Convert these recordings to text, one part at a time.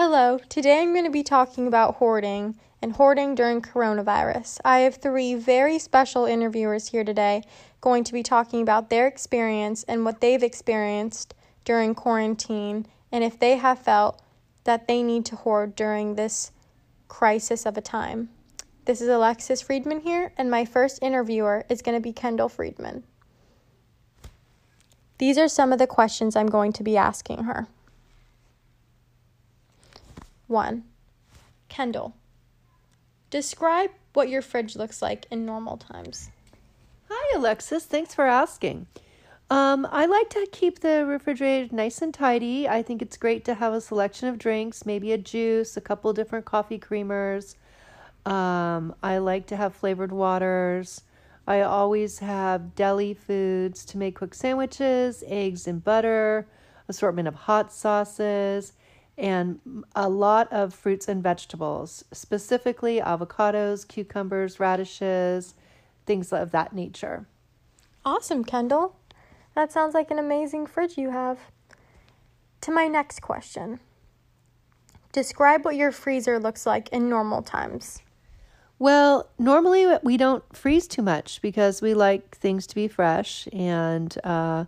Hello, today I'm going to be talking about hoarding and hoarding during coronavirus. I have three very special interviewers here today going to be talking about their experience and what they've experienced during quarantine and if they have felt that they need to hoard during this crisis of a time. This is Alexis Friedman here, and my first interviewer is going to be Kendall Friedman. These are some of the questions I'm going to be asking her. 1. Kendall, describe what your fridge looks like in normal times. Hi, Alexis. Thanks for asking. Um, I like to keep the refrigerator nice and tidy. I think it's great to have a selection of drinks, maybe a juice, a couple different coffee creamers. Um, I like to have flavored waters. I always have deli foods to make quick sandwiches, eggs and butter, assortment of hot sauces, and a lot of fruits and vegetables, specifically avocados, cucumbers, radishes, things of that nature. Awesome, Kendall. That sounds like an amazing fridge you have. To my next question Describe what your freezer looks like in normal times. Well, normally we don't freeze too much because we like things to be fresh and uh,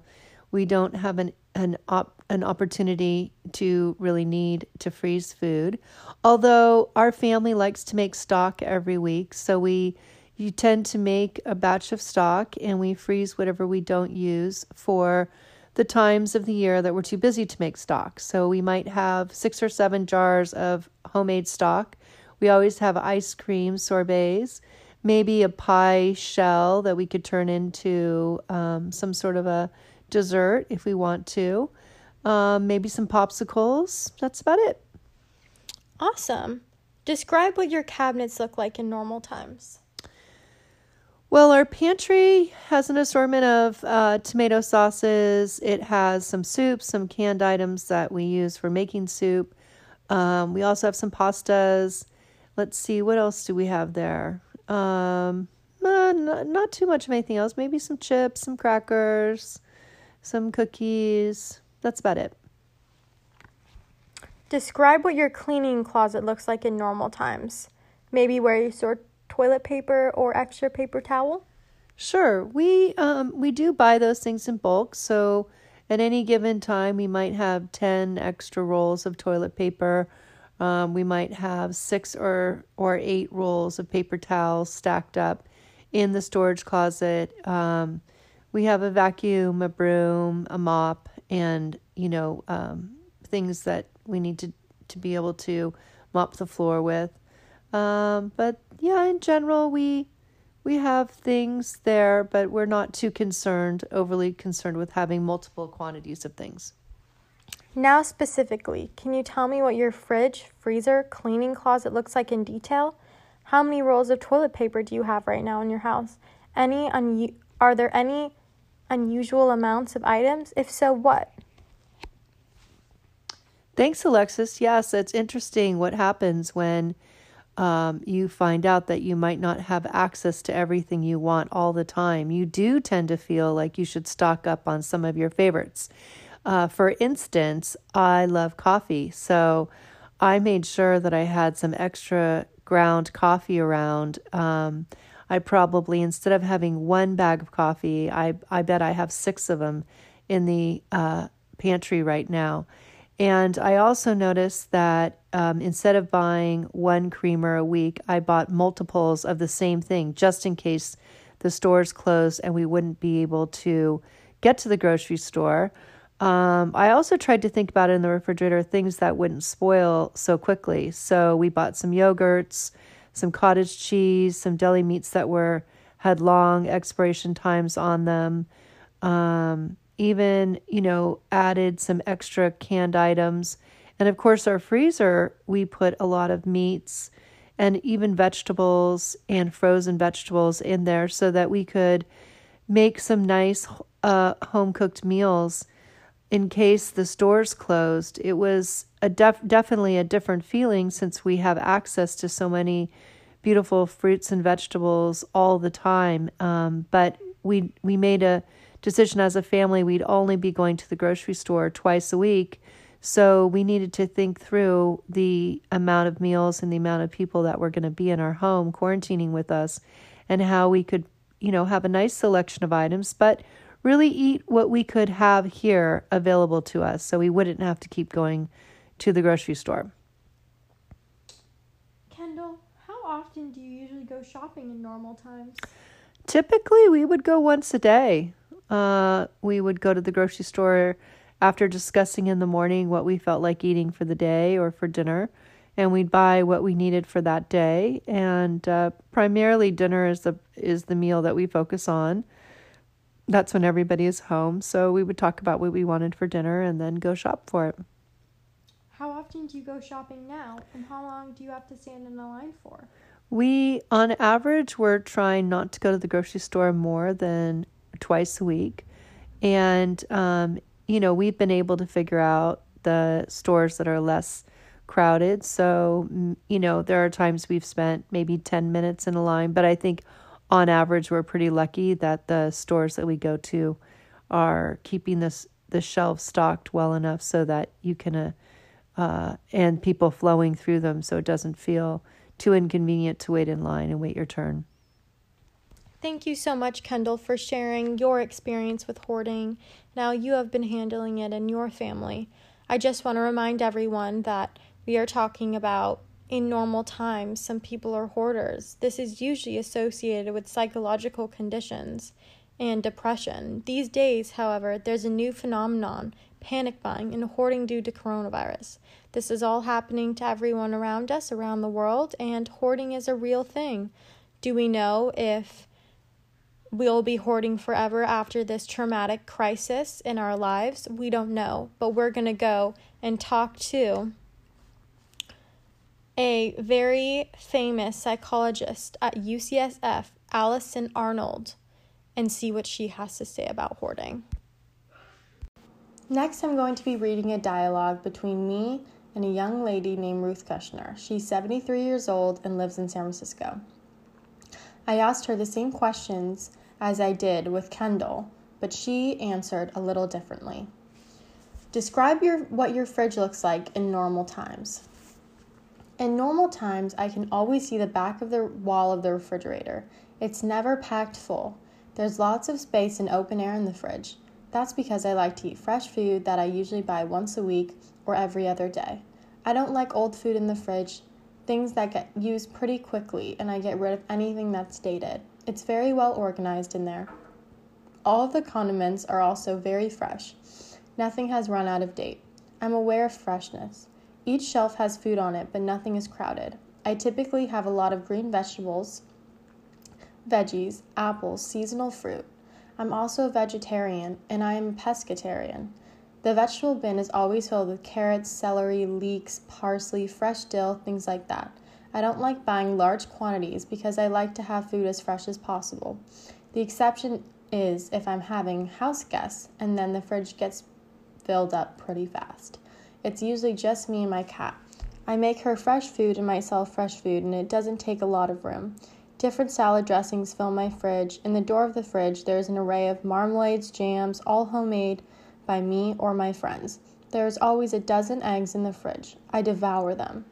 we don't have an an op- an opportunity to really need to freeze food. Although our family likes to make stock every week, so we you tend to make a batch of stock and we freeze whatever we don't use for the times of the year that we're too busy to make stock. So we might have 6 or 7 jars of homemade stock. We always have ice cream sorbets, maybe a pie shell that we could turn into um, some sort of a dessert if we want to, um, maybe some popsicles. That's about it. Awesome. Describe what your cabinets look like in normal times. Well, our pantry has an assortment of uh, tomato sauces. It has some soups, some canned items that we use for making soup. Um, we also have some pastas. Let's see, what else do we have there? Um, uh, not, not too much of anything else. Maybe some chips, some crackers, some cookies. That's about it. Describe what your cleaning closet looks like in normal times. Maybe where you store toilet paper or extra paper towel. Sure, we um, we do buy those things in bulk. So at any given time, we might have ten extra rolls of toilet paper. Um, we might have six or or eight rolls of paper towels stacked up in the storage closet. Um, we have a vacuum, a broom, a mop, and you know um, things that we need to to be able to mop the floor with. Um, but yeah, in general, we we have things there, but we're not too concerned, overly concerned with having multiple quantities of things. Now, specifically, can you tell me what your fridge, freezer, cleaning closet looks like in detail? How many rolls of toilet paper do you have right now in your house? Any un- are there any unusual amounts of items? If so, what? Thanks, Alexis. Yes, it's interesting what happens when um, you find out that you might not have access to everything you want all the time. You do tend to feel like you should stock up on some of your favorites. Uh, for instance, I love coffee, so I made sure that I had some extra ground coffee around. Um, I probably instead of having one bag of coffee, I I bet I have six of them in the uh, pantry right now. And I also noticed that um, instead of buying one creamer a week, I bought multiples of the same thing just in case the stores closed and we wouldn't be able to get to the grocery store. Um, I also tried to think about in the refrigerator things that wouldn't spoil so quickly. So we bought some yogurts, some cottage cheese, some deli meats that were had long expiration times on them. Um, even, you know, added some extra canned items. And of course, our freezer, we put a lot of meats and even vegetables and frozen vegetables in there so that we could make some nice uh, home cooked meals in case the stores closed. It was a def- definitely a different feeling since we have access to so many beautiful fruits and vegetables all the time. Um, but we we made a decision as a family we'd only be going to the grocery store twice a week So we needed to think through the amount of meals and the amount of people that were going to be in our home quarantining with us and how we could, you know, have a nice selection of items, but really eat what we could have here available to us so we wouldn't have to keep going to the grocery store. Kendall, how often do you usually go shopping in normal times? Typically, we would go once a day. Uh, we would go to the grocery store after discussing in the morning what we felt like eating for the day or for dinner, and we'd buy what we needed for that day. And uh, primarily, dinner is the is the meal that we focus on. That's when everybody is home, so we would talk about what we wanted for dinner and then go shop for it. How often do you go shopping now, and how long do you have to stand in a line for? We, on average, we're trying not to go to the grocery store more than twice a week. And um, you know, we've been able to figure out the stores that are less crowded. So, you know, there are times we've spent maybe 10 minutes in a line, but I think on average we're pretty lucky that the stores that we go to are keeping this the shelves stocked well enough so that you can uh, uh, and people flowing through them so it doesn't feel too inconvenient to wait in line and wait your turn. Thank you so much, Kendall, for sharing your experience with hoarding. Now you have been handling it in your family. I just want to remind everyone that we are talking about in normal times, some people are hoarders. This is usually associated with psychological conditions and depression. These days, however, there's a new phenomenon panic buying and hoarding due to coronavirus. This is all happening to everyone around us around the world, and hoarding is a real thing. Do we know if we'll be hoarding forever after this traumatic crisis in our lives. We don't know, but we're going to go and talk to a very famous psychologist at UCSF, Allison Arnold, and see what she has to say about hoarding. Next, I'm going to be reading a dialogue between me and a young lady named Ruth Kushner. She's 73 years old and lives in San Francisco. I asked her the same questions as I did with Kendall, but she answered a little differently. Describe your, what your fridge looks like in normal times. In normal times, I can always see the back of the wall of the refrigerator. It's never packed full. There's lots of space and open air in the fridge. That's because I like to eat fresh food that I usually buy once a week or every other day. I don't like old food in the fridge, things that get used pretty quickly, and I get rid of anything that's dated. It's very well organized in there. All of the condiments are also very fresh. Nothing has run out of date. I'm aware of freshness. Each shelf has food on it, but nothing is crowded. I typically have a lot of green vegetables, veggies, apples, seasonal fruit. I'm also a vegetarian and I am a pescatarian. The vegetable bin is always filled with carrots, celery, leeks, parsley, fresh dill, things like that. I don't like buying large quantities because I like to have food as fresh as possible. The exception is if I'm having house guests and then the fridge gets filled up pretty fast. It's usually just me and my cat. I make her fresh food and myself fresh food, and it doesn't take a lot of room. Different salad dressings fill my fridge. In the door of the fridge, there is an array of marmalades, jams, all homemade by me or my friends. There is always a dozen eggs in the fridge. I devour them.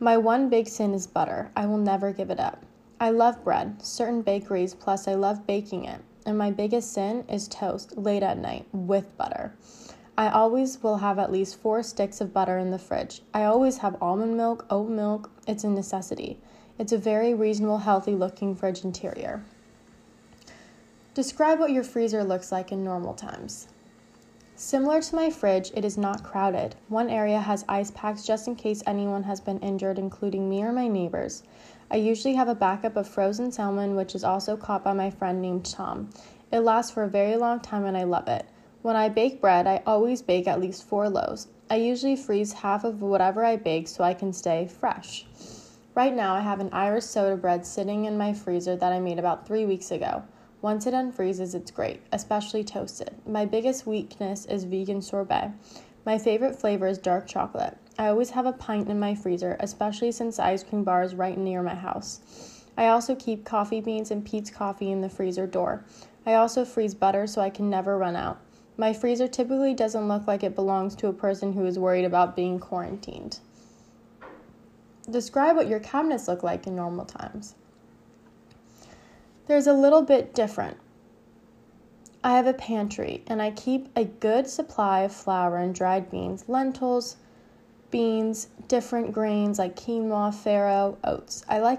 My one big sin is butter. I will never give it up. I love bread, certain bakeries, plus I love baking it. And my biggest sin is toast late at night with butter. I always will have at least four sticks of butter in the fridge. I always have almond milk, oat milk. It's a necessity. It's a very reasonable, healthy looking fridge interior. Describe what your freezer looks like in normal times. Similar to my fridge, it is not crowded. One area has ice packs just in case anyone has been injured, including me or my neighbors. I usually have a backup of frozen salmon, which is also caught by my friend named Tom. It lasts for a very long time and I love it. When I bake bread, I always bake at least four loaves. I usually freeze half of whatever I bake so I can stay fresh. Right now, I have an Irish soda bread sitting in my freezer that I made about three weeks ago. Once it unfreezes, it's great, especially toasted. My biggest weakness is vegan sorbet. My favorite flavor is dark chocolate. I always have a pint in my freezer, especially since ice cream bar is right near my house. I also keep coffee beans and Peet's coffee in the freezer door. I also freeze butter so I can never run out. My freezer typically doesn't look like it belongs to a person who is worried about being quarantined. Describe what your cabinets look like in normal times. There's a little bit different. I have a pantry and I keep a good supply of flour and dried beans, lentils, beans, different grains like quinoa, farro, oats. I like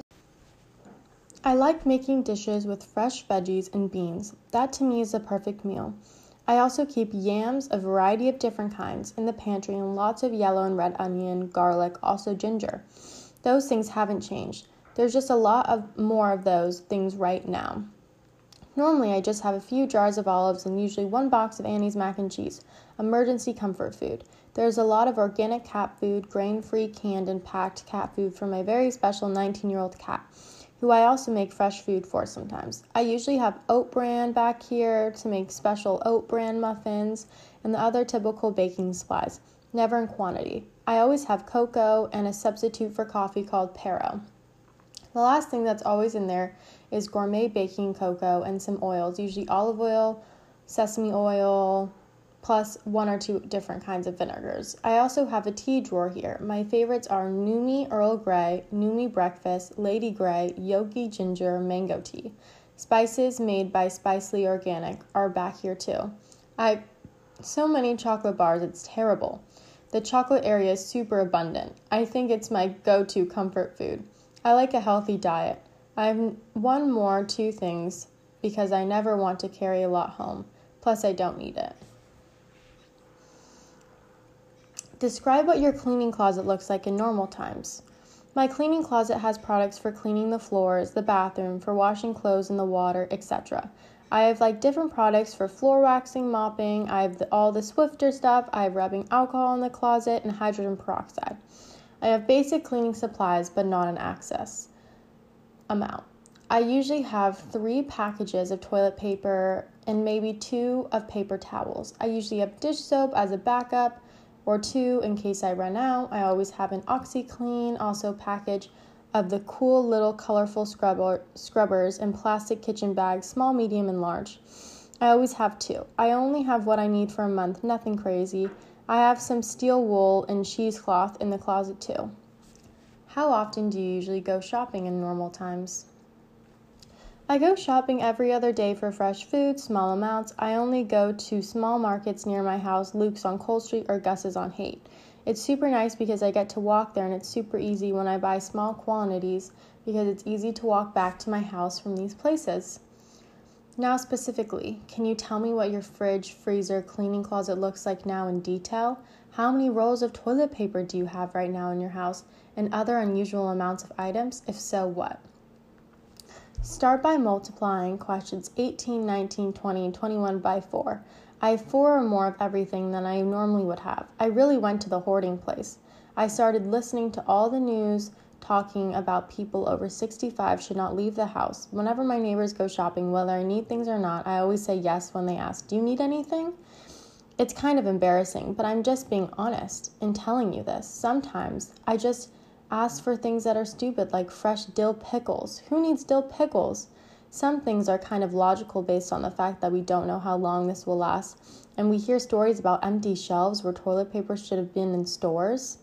I like making dishes with fresh veggies and beans. That to me is a perfect meal. I also keep yams, a variety of different kinds, in the pantry and lots of yellow and red onion, garlic, also ginger. Those things haven't changed. There's just a lot of more of those things right now. Normally, I just have a few jars of olives and usually one box of Annie's mac and cheese, emergency comfort food. There's a lot of organic cat food, grain free, canned, and packed cat food for my very special 19 year old cat who I also make fresh food for sometimes. I usually have oat bran back here to make special oat bran muffins and the other typical baking supplies, never in quantity. I always have cocoa and a substitute for coffee called Pero. The last thing that's always in there is gourmet baking cocoa and some oils, usually olive oil, sesame oil, plus one or two different kinds of vinegars. I also have a tea drawer here. My favorites are Numi Earl Grey, Numi Breakfast, Lady Grey, Yogi Ginger, Mango Tea. Spices made by Spicely Organic are back here too. I so many chocolate bars, it's terrible. The chocolate area is super abundant. I think it's my go to comfort food. I like a healthy diet. I have one more two things because I never want to carry a lot home. Plus, I don't need it. Describe what your cleaning closet looks like in normal times. My cleaning closet has products for cleaning the floors, the bathroom, for washing clothes in the water, etc. I have like different products for floor waxing, mopping. I have the, all the Swiffer stuff. I have rubbing alcohol in the closet and hydrogen peroxide. I have basic cleaning supplies, but not an access amount. I usually have three packages of toilet paper and maybe two of paper towels. I usually have dish soap as a backup or two in case I run out. I always have an OxiClean also package of the cool little colorful scrubber, scrubbers and plastic kitchen bags, small, medium, and large. I always have two. I only have what I need for a month, nothing crazy. I have some steel wool and cheesecloth in the closet too. How often do you usually go shopping in normal times? I go shopping every other day for fresh food, small amounts. I only go to small markets near my house, Luke's on Cole Street or Gus's on Haight. It's super nice because I get to walk there and it's super easy when I buy small quantities because it's easy to walk back to my house from these places. Now, specifically, can you tell me what your fridge, freezer, cleaning closet looks like now in detail? How many rolls of toilet paper do you have right now in your house and other unusual amounts of items? If so, what? Start by multiplying questions 18, 19, 20, and 21 by 4. I have four or more of everything than I normally would have. I really went to the hoarding place. I started listening to all the news talking about people over 65 should not leave the house. Whenever my neighbors go shopping, whether I need things or not, I always say yes when they ask, Do you need anything? It's kind of embarrassing, but I'm just being honest in telling you this. Sometimes I just Ask for things that are stupid, like fresh dill pickles. Who needs dill pickles? Some things are kind of logical based on the fact that we don't know how long this will last, and we hear stories about empty shelves where toilet paper should have been in stores.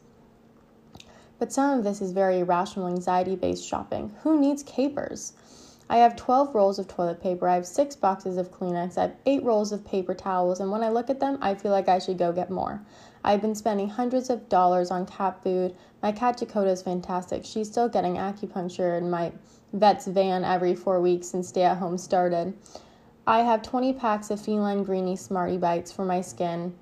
But some of this is very irrational anxiety based shopping. Who needs capers? I have 12 rolls of toilet paper, I have 6 boxes of Kleenex, I have 8 rolls of paper towels, and when I look at them, I feel like I should go get more. I've been spending hundreds of dollars on cat food. My cat Dakota is fantastic. She's still getting acupuncture in my vet's van every four weeks since stay at home started. I have 20 packs of Feline Greenie Smarty Bites for my skin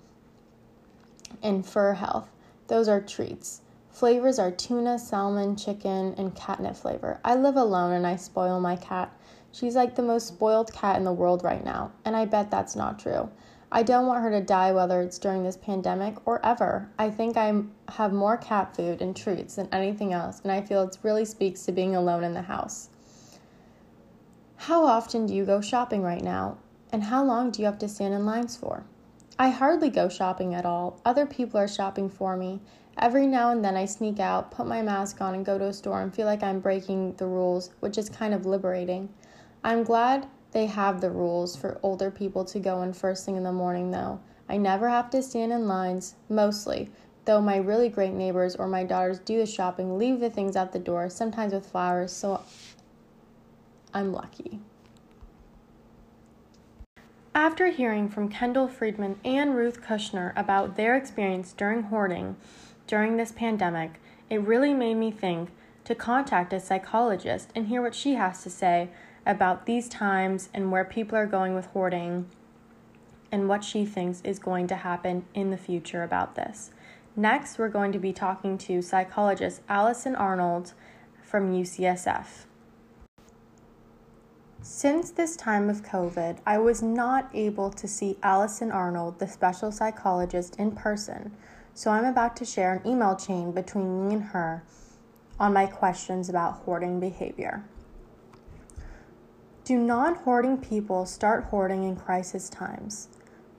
and fur health. Those are treats. Flavors are tuna, salmon, chicken, and catnip flavor. I live alone and I spoil my cat. She's like the most spoiled cat in the world right now, and I bet that's not true. I don't want her to die, whether it's during this pandemic or ever. I think I have more cat food and treats than anything else, and I feel it really speaks to being alone in the house. How often do you go shopping right now, and how long do you have to stand in lines for? I hardly go shopping at all. Other people are shopping for me. Every now and then I sneak out, put my mask on, and go to a store and feel like I'm breaking the rules, which is kind of liberating. I'm glad They have the rules for older people to go in first thing in the morning, though. I never have to stand in lines, mostly, though my really great neighbors or my daughters do the shopping, leave the things at the door, sometimes with flowers, so I'm lucky. After hearing from Kendall Friedman and Ruth Kushner about their experience during hoarding during this pandemic, it really made me think to contact a psychologist and hear what she has to say about these times and where people are going with hoarding and what she thinks is going to happen in the future about this. Next, we're going to be talking to psychologist Allison Arnold from UCSF. Since this time of COVID, I was not able to see Allison Arnold, the special psychologist, in person, so I'm about to share an email chain between me and her on my questions about hoarding behavior. Do non hoarding people start hoarding in crisis times?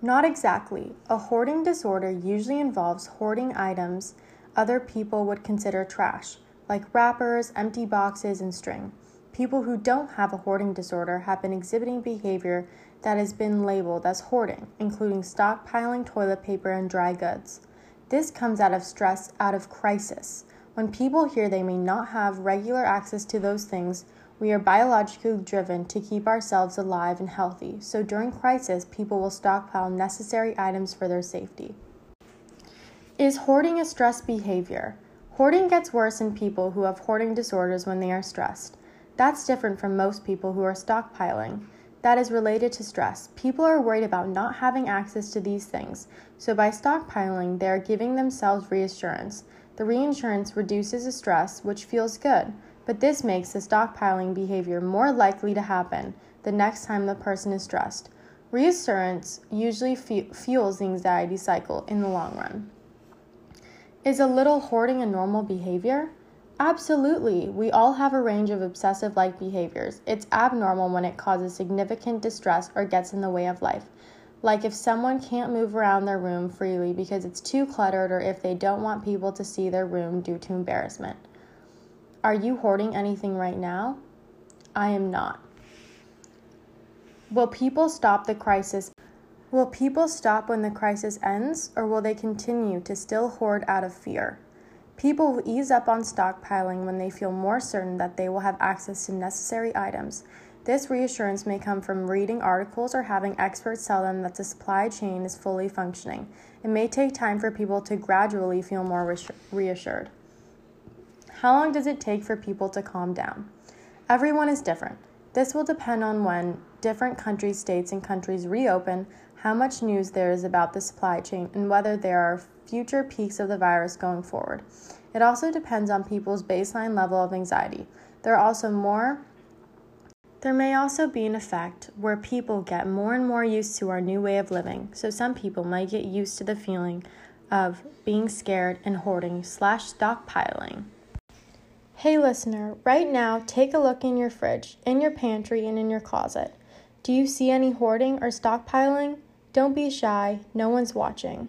Not exactly. A hoarding disorder usually involves hoarding items other people would consider trash, like wrappers, empty boxes, and string. People who don't have a hoarding disorder have been exhibiting behavior that has been labeled as hoarding, including stockpiling toilet paper and dry goods. This comes out of stress, out of crisis. When people hear they may not have regular access to those things, we are biologically driven to keep ourselves alive and healthy, so during crisis, people will stockpile necessary items for their safety. Is hoarding a stress behavior? Hoarding gets worse in people who have hoarding disorders when they are stressed. That's different from most people who are stockpiling. That is related to stress. People are worried about not having access to these things, so by stockpiling, they are giving themselves reassurance. The reassurance reduces the stress, which feels good. But this makes the stockpiling behavior more likely to happen the next time the person is stressed. Reassurance usually fu- fuels the anxiety cycle in the long run. Is a little hoarding a normal behavior? Absolutely. We all have a range of obsessive like behaviors. It's abnormal when it causes significant distress or gets in the way of life. Like if someone can't move around their room freely because it's too cluttered or if they don't want people to see their room due to embarrassment. Are you hoarding anything right now? I am not. Will people stop the crisis? Will people stop when the crisis ends, or will they continue to still hoard out of fear? People will ease up on stockpiling when they feel more certain that they will have access to necessary items. This reassurance may come from reading articles or having experts tell them that the supply chain is fully functioning. It may take time for people to gradually feel more reassured. How long does it take for people to calm down? Everyone is different. This will depend on when different countries, states, and countries reopen, how much news there is about the supply chain, and whether there are future peaks of the virus going forward. It also depends on people's baseline level of anxiety. There are also more there may also be an effect where people get more and more used to our new way of living, so some people might get used to the feeling of being scared and hoarding slash stockpiling. Hey, listener, right now take a look in your fridge, in your pantry, and in your closet. Do you see any hoarding or stockpiling? Don't be shy, no one's watching.